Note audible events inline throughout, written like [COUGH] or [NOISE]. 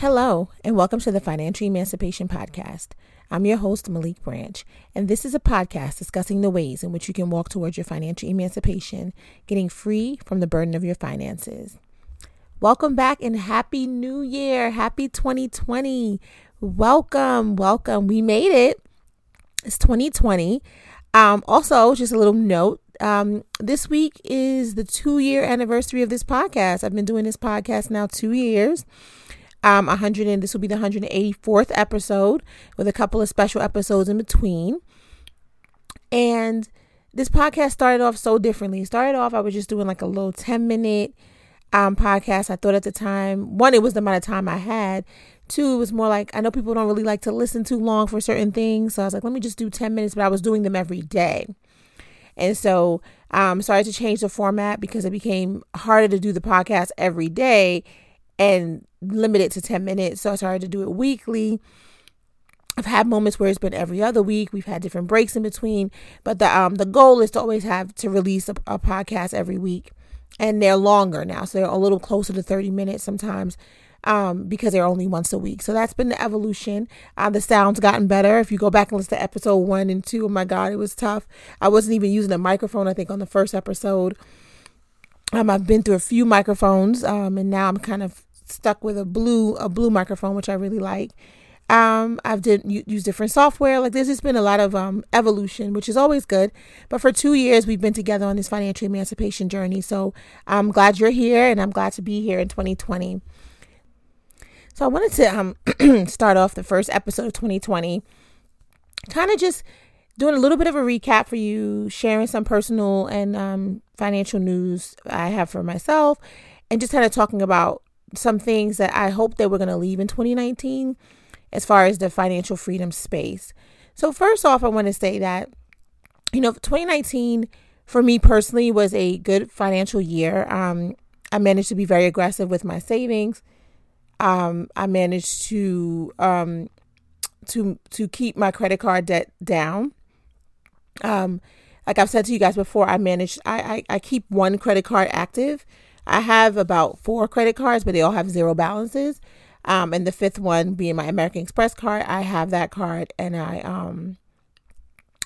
Hello, and welcome to the Financial Emancipation Podcast. I'm your host, Maliek Branch, and this is a podcast discussing the ways in which you can walk towards your financial emancipation, getting free from the burden of your finances. Welcome back and Happy New Year! Happy 2020! Welcome, welcome. We made it. It's 2020. Um, also, just a little note um, this week is the two year anniversary of this podcast. I've been doing this podcast now two years. Um, 100 and this will be the 184th episode with a couple of special episodes in between. And this podcast started off so differently. It started off, I was just doing like a little 10 minute um, podcast. I thought at the time, one, it was the amount of time I had. Two, it was more like I know people don't really like to listen too long for certain things. So I was like, let me just do 10 minutes, but I was doing them every day. And so um started to change the format because it became harder to do the podcast every day and limit it to 10 minutes. So I started to do it weekly. I've had moments where it's been every other week. We've had different breaks in between, but the um the goal is to always have to release a, a podcast every week, and they're longer now, so they're a little closer to thirty minutes sometimes, um because they're only once a week. So that's been the evolution. Uh, the sound's gotten better. If you go back and listen to episode one and two, oh my god, it was tough. I wasn't even using a microphone. I think on the first episode. Um, I've been through a few microphones, um, and now I'm kind of stuck with a blue a blue microphone, which I really like. Um, I've did use different software. Like there's just been a lot of um, evolution, which is always good. But for two years, we've been together on this financial emancipation journey. So I'm glad you're here, and I'm glad to be here in 2020. So I wanted to um, [CLEARS THROAT] start off the first episode of 2020, kind of just doing a little bit of a recap for you, sharing some personal and um, financial news I have for myself, and just kind of talking about some things that I hope that we're going to leave in 2019 as far as the financial freedom space. So, first off, I want to say that, you know, 2019 for me personally was a good financial year. Um, I managed to be very aggressive with my savings. Um, I managed to um, to to keep my credit card debt down. Um, like I've said to you guys before, I managed I, I, I keep one credit card active I have about four credit cards, but they all have zero balances. Um, and the fifth one being my American Express card, I have that card and I um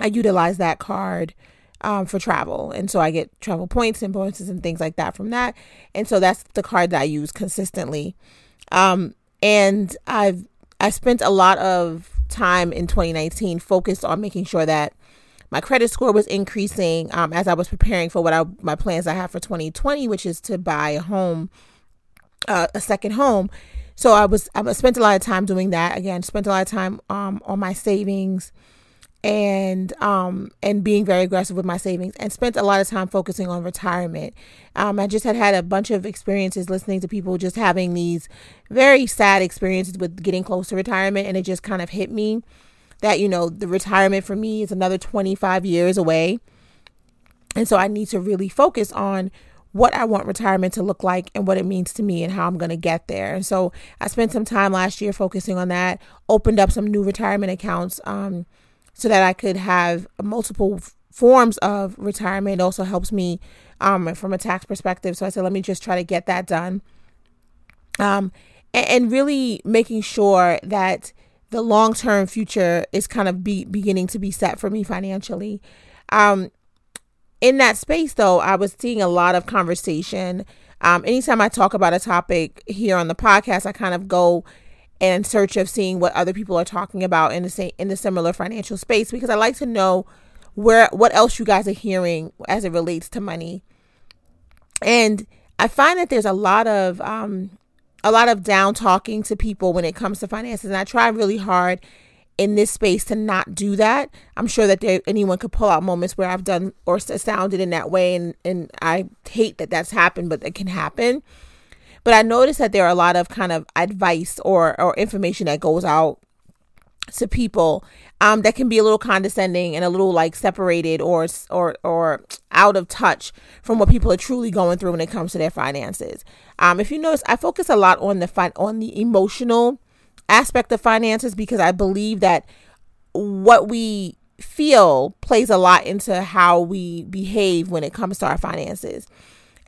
I utilize that card um, for travel. And so I get travel points and bonuses and things like that from that. And so that's the card that I use consistently. Um, and I've I spent a lot of time in 2019 focused on making sure that my credit score was increasing um, as I was preparing for what I my plans I have for 2020, which is to buy a home, uh, a second home. So I was I spent a lot of time doing that. Again, spent a lot of time um, on my savings and um and being very aggressive with my savings and spent a lot of time focusing on retirement um i just had had a bunch of experiences listening to people just having these very sad experiences with getting close to retirement and it just kind of hit me that, you know, the retirement for me is another 25 years away. And so I need to really focus on what I want retirement to look like and what it means to me and how I'm going to get there. And so I spent some time last year focusing on that, opened up some new retirement accounts um, so that I could have multiple f- forms of retirement. It also helps me um, from a tax perspective. So I said, let me just try to get that done. Um, and, and really making sure that the long term future is kind of be beginning to be set for me financially. Um, in that space, though, I was seeing a lot of conversation. Um, anytime I talk about a topic here on the podcast, I kind of go in search of seeing what other people are talking about in the same in the similar financial space because I like to know where what else you guys are hearing as it relates to money. And I find that there's a lot of um, a lot of down talking to people when it comes to finances. And I try really hard in this space to not do that. I'm sure that there, anyone could pull out moments where I've done or sounded in that way. And, and I hate that that's happened, but it can happen. But I noticed that there are a lot of kind of advice or, or information that goes out to people um, that can be a little condescending and a little like separated or or or out of touch from what people are truly going through when it comes to their finances. Um, if you notice, I focus a lot on the fi- on the emotional aspect of finances because I believe that what we feel plays a lot into how we behave when it comes to our finances.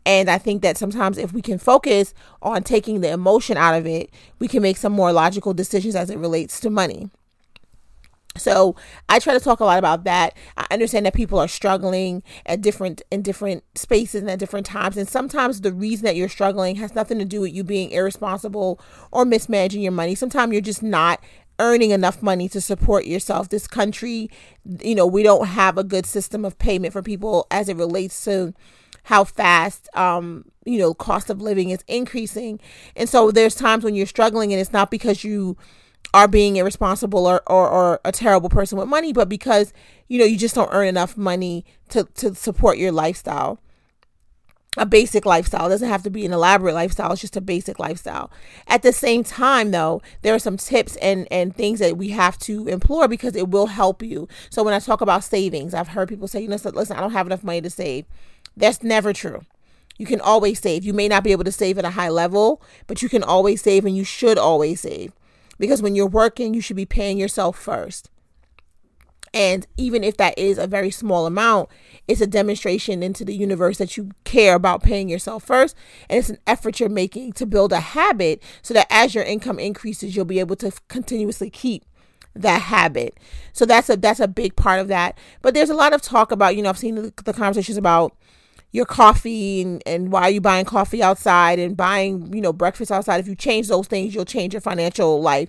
And I think that sometimes if we can focus on taking the emotion out of it, we can make some more logical decisions as it relates to money. So I try to talk a lot about that. I understand that people are struggling at different in different spaces and at different times. And sometimes the reason that you're struggling has nothing to do with you being irresponsible or mismanaging your money. Sometimes you're just not earning enough money to support yourself. This country, you know, we don't have a good system of payment for people as it relates to how fast um you know cost of living is increasing and so there's times when you're struggling and it's not because you are being irresponsible or, or, or a terrible person with money but because you know you just don't earn enough money to to support your lifestyle a basic lifestyle. It doesn't have to be an elaborate lifestyle. It's just a basic lifestyle. At the same time, though, there are some tips and, and things that we have to employ because it will help you. So when I talk about savings, I've heard people say, you know, listen, I don't have enough money to save. That's never true. You can always save. You may not be able to save at a high level, but you can always save and you should always save. Because when you're working, you should be paying yourself first. And even if that is a very small amount, it's a demonstration into the universe that you care about paying yourself first. And it's an effort you're making to build a habit so that as your income increases, you'll be able to continuously keep that habit. So that's a that's a big part of that. But there's a lot of talk about, you know, I've seen the, the conversations about your coffee and, and why are you buying coffee outside and buying, you know, breakfast outside. If you change those things, you'll change your financial life.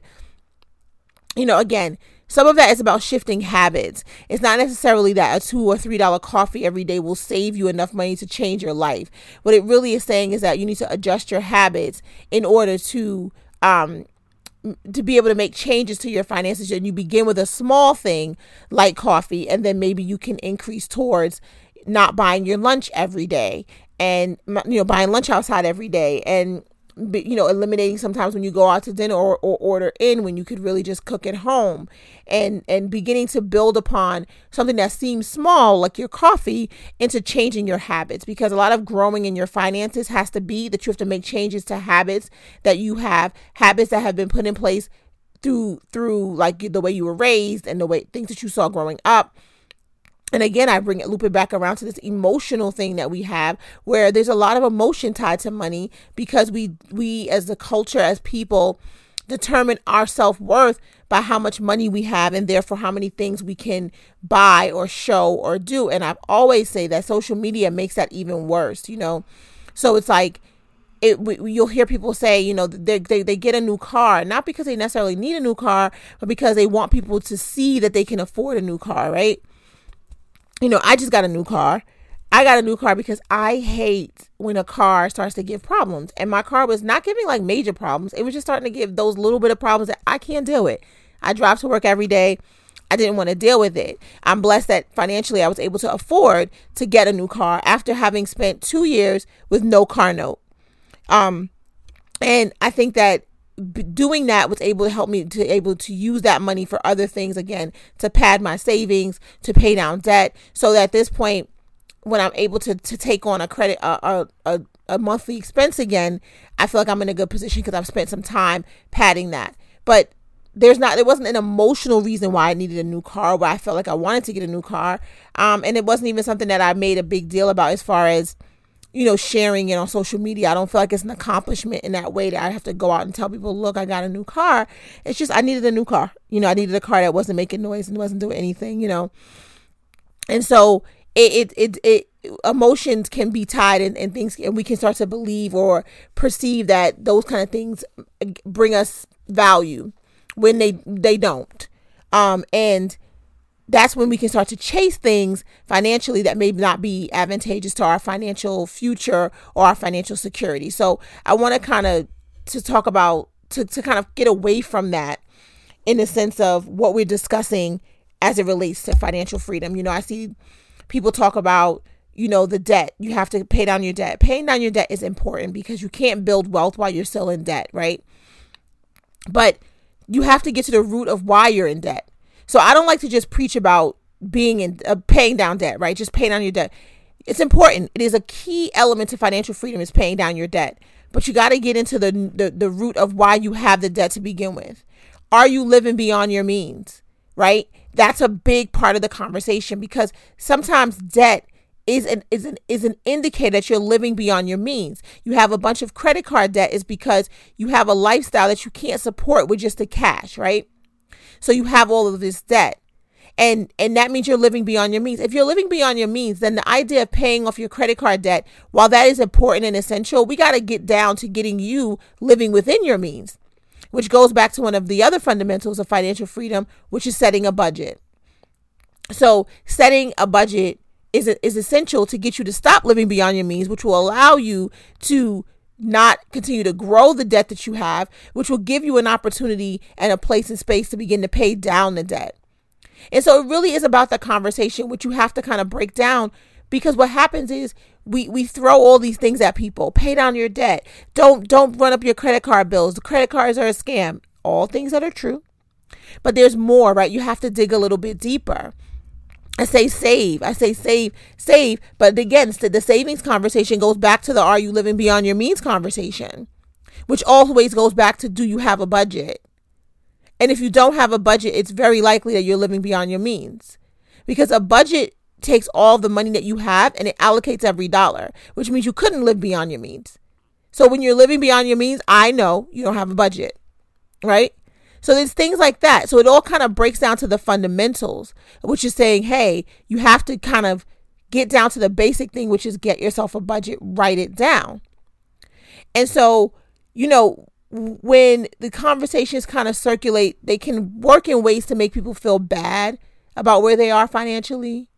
You know, again, some of that is about shifting habits. It's not necessarily that a two or three dollar coffee every day will save you enough money to change your life. What it really is saying is that you need to adjust your habits in order to um, to be able to make changes to your finances and you begin with a small thing like coffee and then maybe you can increase towards not buying your lunch every day and you know buying lunch outside every day and you know eliminating sometimes when you go out to dinner or, or order in when you could really just cook at home and and beginning to build upon something that seems small like your coffee into changing your habits because a lot of growing in your finances has to be that you have to make changes to habits that you have habits that have been put in place through through like the way you were raised and the way things that you saw growing up and again i bring it loop it back around to this emotional thing that we have where there's a lot of emotion tied to money because we we as the culture as people determine our self-worth by how much money we have and therefore how many things we can buy or show or do. And i've always say that social media makes that even worse you know? So it's like it we, you'll hear people say you know they, they they get a new car not because they necessarily need a new car but because they want people to see that they can afford a new car right you know, I just got a new car. I got a new car because I hate when a car starts to give problems. And my car was not giving like major problems. It was just starting to give those little bit of problems that I can't deal with. I drive to work every day. I didn't want to deal with it. I'm blessed that financially I was able to afford to get a new car after having spent 2 years with no car note. Um and I think that doing that was able to help me to able to use that money for other things again to pad my savings to pay down debt so that at this point when i'm able to to take on a credit a a, a monthly expense again i feel like i'm in a good position because i've spent some time padding that. But there's not there wasn't an emotional reason why I needed a new car where I felt like I wanted to get a new car um and it wasn't even something that I made a big deal about as far as you know, sharing it on social media. I don't feel like it's an accomplishment in that way that I have to go out and tell people, look, I got a new car. It's just I needed a new car. You know, I needed a car that wasn't making noise and wasn't doing anything, you know. And so it it it, it emotions can be tied and, and things and we can start to believe or perceive that those kind of things bring us value when they they don't. Um and that's when we can start to chase things financially that may not be advantageous to our financial future or our financial security. So I want to kind of to talk about to, to kind of get away from that in the sense of what we're discussing as it relates to financial freedom. You know, I see people talk about, you know, the debt. You have to pay down your debt. Paying down your debt is important because you can't build wealth while you're still in debt, right? But you have to get to the root of why you're in debt. So I don't like to just preach about being in uh, paying down debt, right? Just paying down your debt. It's important. It is a key element to financial freedom is paying down your debt. But you got to get into the, the the root of why you have the debt to begin with. Are you living beyond your means? Right? That's a big part of the conversation because sometimes debt is an is an is an indicator that you're living beyond your means. You have a bunch of credit card debt is because you have a lifestyle that you can't support with just the cash, right? So you have all of this debt. And and that means you're living beyond your means. If you're living beyond your means, then the idea of paying off your credit card debt, while that is important and essential, we got to get down to getting you living within your means, which goes back to one of the other fundamentals of financial freedom, which is setting a budget. So, setting a budget is is essential to get you to stop living beyond your means, which will allow you to not continue to grow the debt that you have, which will give you an opportunity and a place and space to begin to pay down the debt. And so it really is about the conversation, which you have to kind of break down because what happens is we we throw all these things at people. Pay down your debt. Don't don't run up your credit card bills. The credit cards are a scam. All things that are true. But there's more, right? You have to dig a little bit deeper. I say save. I say save, save. But again, the savings conversation goes back to the are you living beyond your means conversation, which always goes back to do you have a budget? And if you don't have a budget, it's very likely that you're living beyond your means because a budget takes all the money that you have and it allocates every dollar, which means you couldn't live beyond your means. So when you're living beyond your means, I know you don't have a budget, right? So there's things like that. So it all kind of breaks down to the fundamentals, which is saying, hey, you have to kind of get down to the basic thing, which is get yourself a budget, write it down. And so, you know, when the conversations kind of circulate, they can work in ways to make people feel bad about where they are financially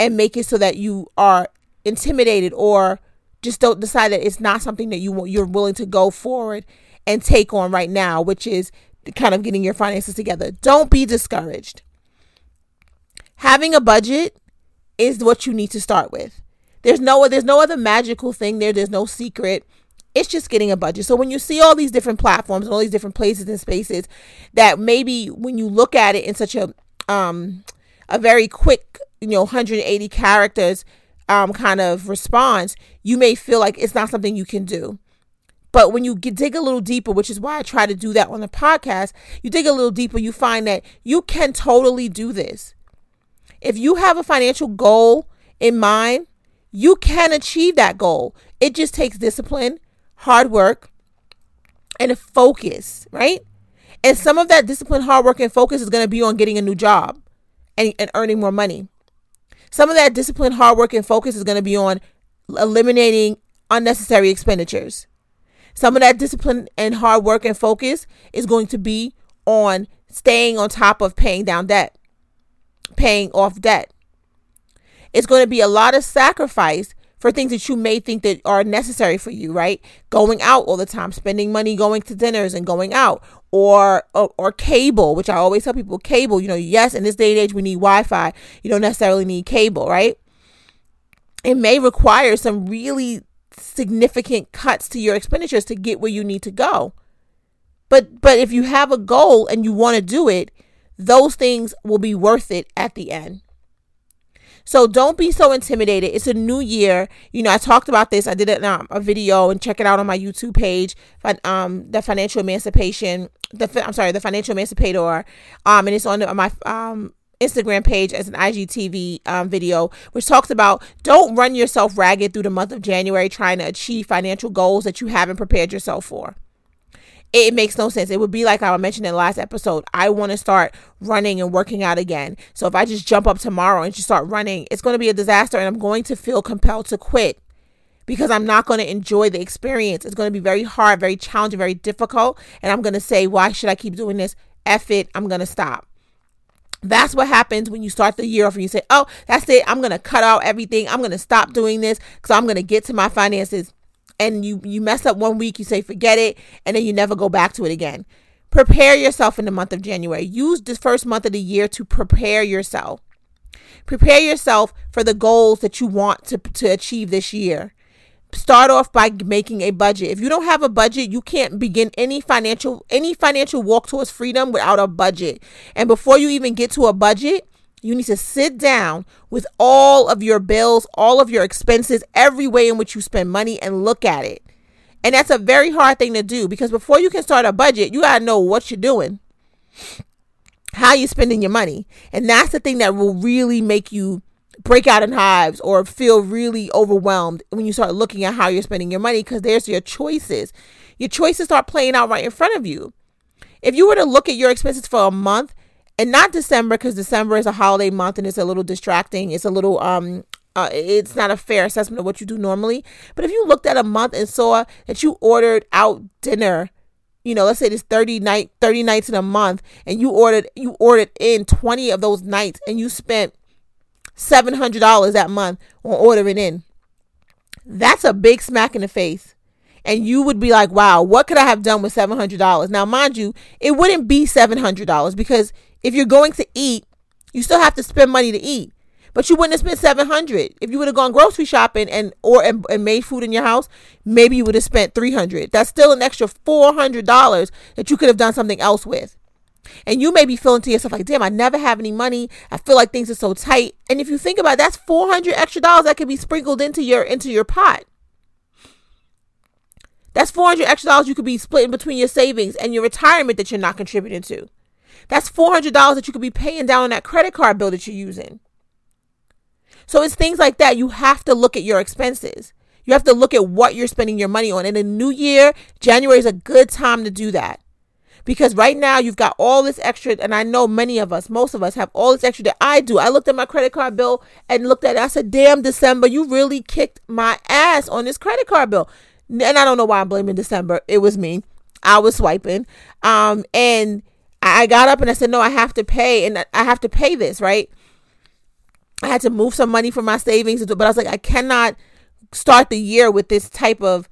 and make it so that you are intimidated or just don't decide that it's not something that you you're willing to go forward and take on right now, which is kind of getting your finances together. Don't be discouraged. Having a budget is what you need to start with. There's no there's no other magical thing there. There's no secret. It's just getting a budget. So when you see all these different platforms and all these different places and spaces that maybe when you look at it in such a um a very quick, you know, 180 characters um kind of response, you may feel like it's not something you can do. But when you get, dig a little deeper, which is why I try to do that on the podcast, you dig a little deeper, you find that you can totally do this. If you have a financial goal in mind, you can achieve that goal. It just takes discipline, hard work, and a focus, right? And some of that discipline, hard work, and focus is going to be on getting a new job and, and earning more money. Some of that discipline, hard work, and focus is going to be on eliminating unnecessary expenditures. Some of that discipline and hard work and focus is going to be on staying on top of paying down debt, paying off debt. It's going to be a lot of sacrifice for things that you may think that are necessary for you, right? Going out all the time, spending money going to dinners and going out, or, or or, cable, which I always tell people cable, you know, yes, in this day and age we need Wi-Fi. You don't necessarily need cable, right? It may require some really significant cuts to your expenditures to get where you need to go. But but if you have a goal and you want to do it, those things will be worth it at the end. So don't be so intimidated. It's a new year. You know, I talked about this. I did it, um, a video and check it out on my YouTube page. Um, the financial emancipation. The I'm sorry, the financial emancipator. Um, and it's on my um Instagram page as an IGTV um, video, which talks about don't run yourself ragged through the month of January trying to achieve financial goals that you haven't prepared yourself for. It makes no sense. It would be like I mentioned in the last episode. I want to start running and working out again. So if I just jump up tomorrow and just start running, it's going to be a disaster and I'm going to feel compelled to quit because I'm not going to enjoy the experience. It's going to be very hard, very challenging, very difficult. And I'm going to say, why should I keep doing this? F it. I'm going to stop. That's what happens when you start the year off and you say, Oh, that's it. I'm going to cut out everything. I'm going to stop doing this because I'm going to get to my finances. And you, you mess up one week, you say, Forget it. And then you never go back to it again. Prepare yourself in the month of January. Use this first month of the year to prepare yourself. Prepare yourself for the goals that you want to, to achieve this year start off by making a budget. If you don't have a budget, you can't begin any financial any financial walk towards freedom without a budget. And before you even get to a budget, you need to sit down with all of your bills, all of your expenses, every way in which you spend money and look at it. And that's a very hard thing to do because before you can start a budget, you got to know what you're doing. How you're spending your money. And that's the thing that will really make you break out in hives or feel really overwhelmed when you start looking at how you're spending your money because there's your choices. Your choices start playing out right in front of you. If you were to look at your expenses for a month and not December because December is a holiday month and it's a little distracting, it's a little um uh, it's not a fair assessment of what you do normally. But if you looked at a month and saw that you ordered out dinner, you know, let's say there's 30 night 30 nights in a month and you ordered you ordered in 20 of those nights and you spent $700 that month on ordering in. That's a big smack in the face. And you would be like, wow, what could I have done with $700? Now, mind you, it wouldn't be $700 because if you're going to eat, you still have to spend money to eat. But you wouldn't have spent 700 if you would have gone grocery shopping and or and, and made food in your house. Maybe you would have spent 300. That's still an extra $400 that you could have done something else with. And you may be feeling to yourself like, damn, I never have any money. I feel like things are so tight. And if you think about it, that's 400 extra dollars that could be sprinkled into your into your pot. That's 400 extra dollars you could be splitting between your savings and your retirement that you're not contributing to. That's $400 that you could be paying down on that credit card bill that you're using. So it's things like that. You have to look at your expenses. You have to look at what you're spending your money on. And in a new year, January is a good time to do that because right now you've got all this extra and i know many of us most of us have all this extra that i do. I looked at my credit card bill and looked at it. I said damn december you really kicked my ass on this credit card bill. And i don't know why i'm blaming december. It was me. I was swiping. Um and i got up and i said no i have to pay and i have to pay this right? I had to move some money from my savings but i was like i cannot start the year with this type of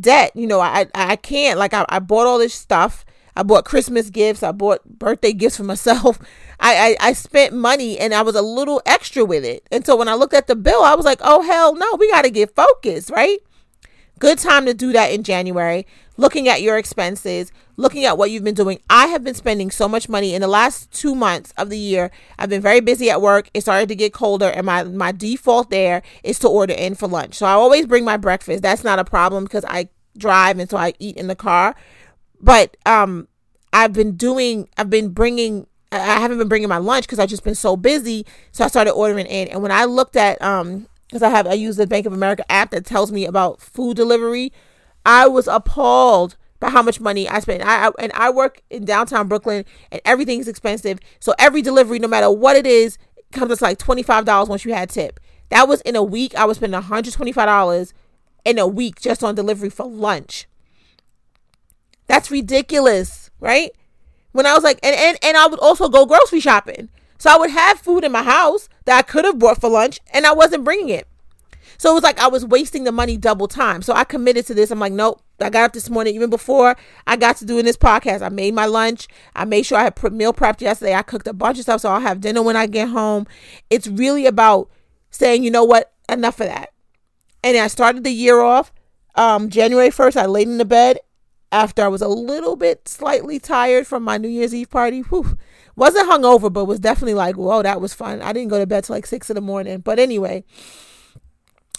debt. You know i i can't. Like i, I bought all this stuff I bought Christmas gifts. I bought birthday gifts for myself. [LAUGHS] I, I, I spent money and I was a little extra with it. And so when I looked at the bill, I was like, oh, hell no, we got to get focused, right? Good time to do that in January. Looking at your expenses, looking at what you've been doing. I have been spending so much money in the last two months of the year. I've been very busy at work. It started to get colder, and my, my default there is to order in for lunch. So I always bring my breakfast. That's not a problem because I drive and so I eat in the car but um I've been doing I've been bringing I haven't been bringing my lunch because I've just been so busy. So I started ordering in. And when I looked at um because I have I use the Bank of America app that tells me about food delivery, I was appalled by how much money I spent. I, I and I work in downtown Brooklyn and everything's expensive. So every delivery, no matter what it is, comes to like twenty five dollars once you had tip. That was in a week. I was spending one hundred twenty five dollars in a week just on delivery for lunch. That's ridiculous, right? When I was like, and, and, and I would also go grocery shopping. So I would have food in my house that I could have bought for lunch and I wasn't bringing it. So it was like I was wasting the money double time. So I committed to this. I'm like, nope. I got up this morning, even before I got to doing this podcast. I made my lunch. I made sure I had meal prepped yesterday. I cooked a bunch of stuff so I'll have dinner when I get home. It's really about saying, you know what, enough of that. And I started the year off um, January 1st. I laid in the bed after I was a little bit slightly tired from my New Year's Eve party. Whew. Wasn't hungover, but was definitely like, whoa, that was fun. I didn't go to bed till like six in the morning. But anyway,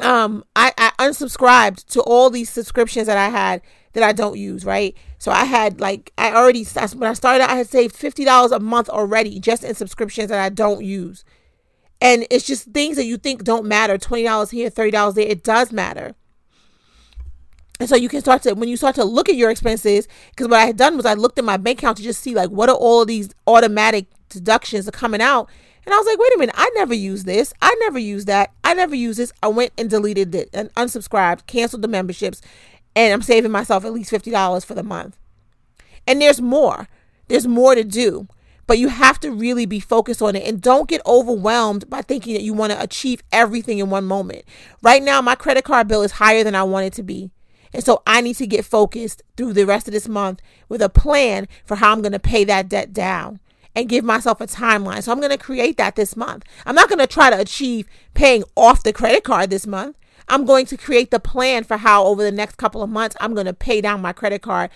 um, I, I unsubscribed to all these subscriptions that I had that I don't use, right? So I had like I already when I started I had saved fifty dollars a month already just in subscriptions that I don't use. And it's just things that you think don't matter. Twenty dollars here, thirty dollars there. It does matter. And so you can start to when you start to look at your expenses, because what I had done was I looked at my bank account to just see like what are all these automatic deductions are coming out. And I was like, wait a minute, I never use this. I never use that. I never use this. I went and deleted it and unsubscribed, canceled the memberships, and I'm saving myself at least $50 for the month. And there's more. There's more to do. But you have to really be focused on it and don't get overwhelmed by thinking that you want to achieve everything in one moment. Right now, my credit card bill is higher than I want it to be. And so I need to get focused through the rest of this month with a plan for how I'm going to pay that debt down and give myself a timeline. So I'm going to create that this month. I'm not going to try to achieve paying off the credit card this month. I'm going to create the plan for how over the next couple of months I'm going to pay down my credit card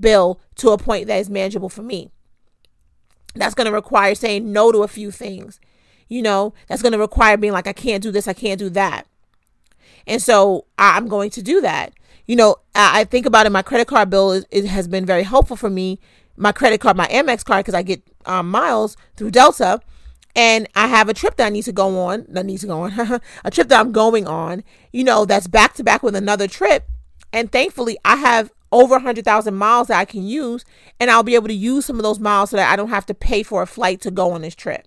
bill to a point that is manageable for me. That's going to require saying no to a few things. You know, that's going to require being like, I can't do this, I can't do that. And so I'm going to do that you know, I, think about it. My credit card bill is, it has been very helpful for me. My credit card, my Amex card, because I get um, miles through Delta, and I have a trip that I need to go on, that needs to go on, [LAUGHS] a trip that I'm going on, you know, that's back to back with another trip. And thankfully, I have over 100,000 miles that I can use, and I'll be able to use some of those miles so that I don't have to pay for a flight to go on this trip.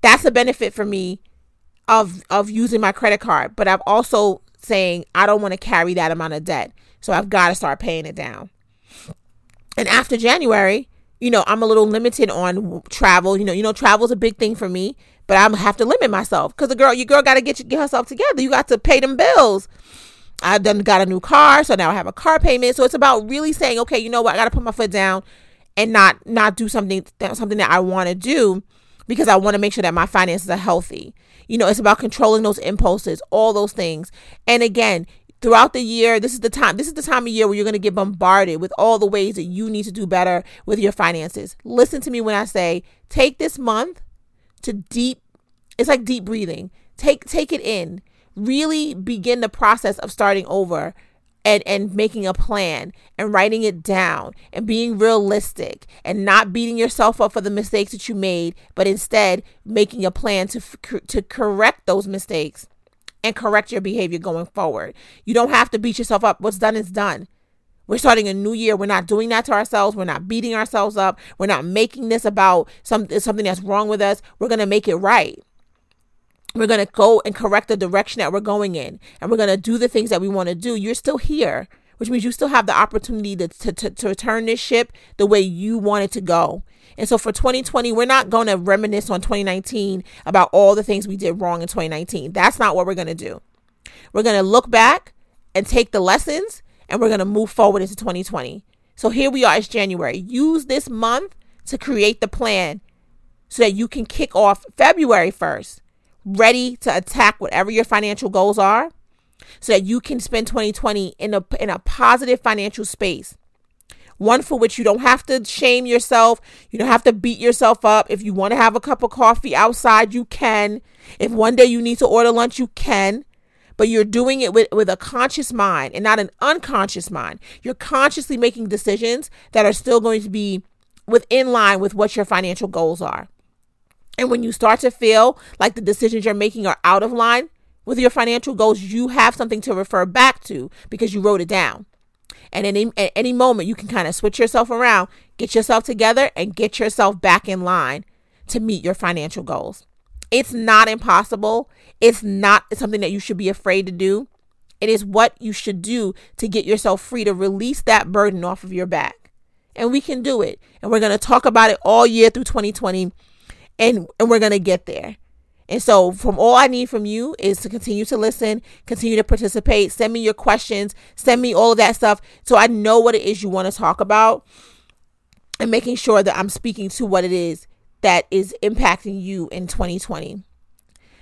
That's a benefit for me of of using my credit card, but I'm also saying I don't want to carry that amount of debt. So I've got to start paying it down. And after January, you know, I'm a little limited on travel. You know, you know, travel's a big thing for me, but I'm have to limit myself because the girl, your girl, got to get get herself together. You got to pay them bills. I done got a new car, so now I have a car payment. So it's about really saying, okay, you know what, I got to put my foot down and not not do something something that I want to do because I want to make sure that my finances are healthy. You know, it's about controlling those impulses, all those things. And again, throughout the year this is the time this is the time of year where you're going to get bombarded with all the ways that you need to do better with your finances listen to me when i say take this month to deep it's like deep breathing take take it in really begin the process of starting over and and making a plan and writing it down and being realistic and not beating yourself up for the mistakes that you made but instead making a plan to to correct those mistakes and correct your behavior going forward. You don't have to beat yourself up. What's done is done. We're starting a new year. We're not doing that to ourselves. We're not beating ourselves up. We're not making this about some, something that's wrong with us. We're going to make it right. We're going to go and correct the direction that we're going in. And we're going to do the things that we want to do. You're still here, which means you still have the opportunity to, to, to, to turn this ship the way you want it to go. And so for 2020, we're not going to reminisce on 2019 about all the things we did wrong in 2019. That's not what we're going to do. We're going to look back and take the lessons and we're going to move forward into 2020. So here we are, it's January. Use this month to create the plan so that you can kick off February 1st, ready to attack whatever your financial goals are, so that you can spend 2020 in a, in a positive financial space one for which you don't have to shame yourself. You don't have to beat yourself up. If you want to have a cup of coffee outside, you can. If one day you need to order lunch, you can. But you're doing it with, with a conscious mind and not an unconscious mind. You're consciously making decisions that are still going to be within line with what your financial goals are. And when you start to feel like the decisions you're making are out of line with your financial goals, you have something to refer back to because you wrote it down. And any, at any moment, you can kind of switch yourself around, get yourself together, and get yourself back in line to meet your financial goals. It's not impossible. It's not something that you should be afraid to do. It is what you should do to get yourself free to release that burden off of your back. And we can do it. And we're going to talk about it all year through 2020. And, and we're going to get there. And so, from all I need from you is to continue to listen, continue to participate, send me your questions, send me all of that stuff so I know what it is you want to talk about and making sure that I'm speaking to what it is that is impacting you in 2020.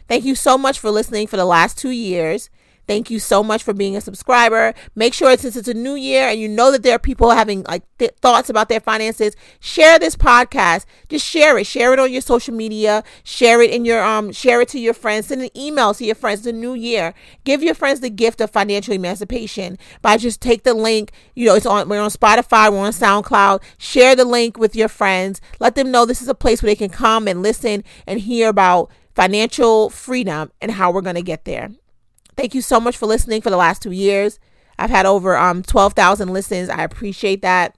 Thank you so much for listening for the last two years. Thank you so much for being a subscriber. Make sure since it's a new year and you know that there are people having like th- thoughts about their finances, share this podcast. Just share it. Share it on your social media. Share it in your um share it to your friends. Send an email to your friends. The new year. Give your friends the gift of financial emancipation by just take the link. You know, it's on we're on Spotify, we're on SoundCloud. Share the link with your friends. Let them know this is a place where they can come and listen and hear about financial freedom and how we're going to get there. Thank you so much for listening for the last two years. I've had over um 12,000 listens. I appreciate that.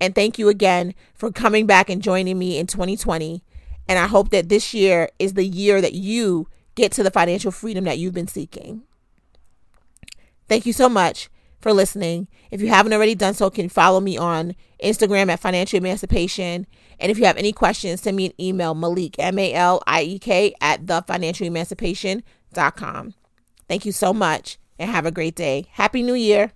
And thank you again for coming back and joining me in 2020. And I hope that this year is the year that you get to the financial freedom that you've been seeking. Thank you so much for listening. If you haven't already done so, can follow me on Instagram at Financial Emancipation. And if you have any questions, send me an email, Maliek, M A L I E K, at thefinancialemancipation.com. Thank you so much and have a great day. Happy New Year.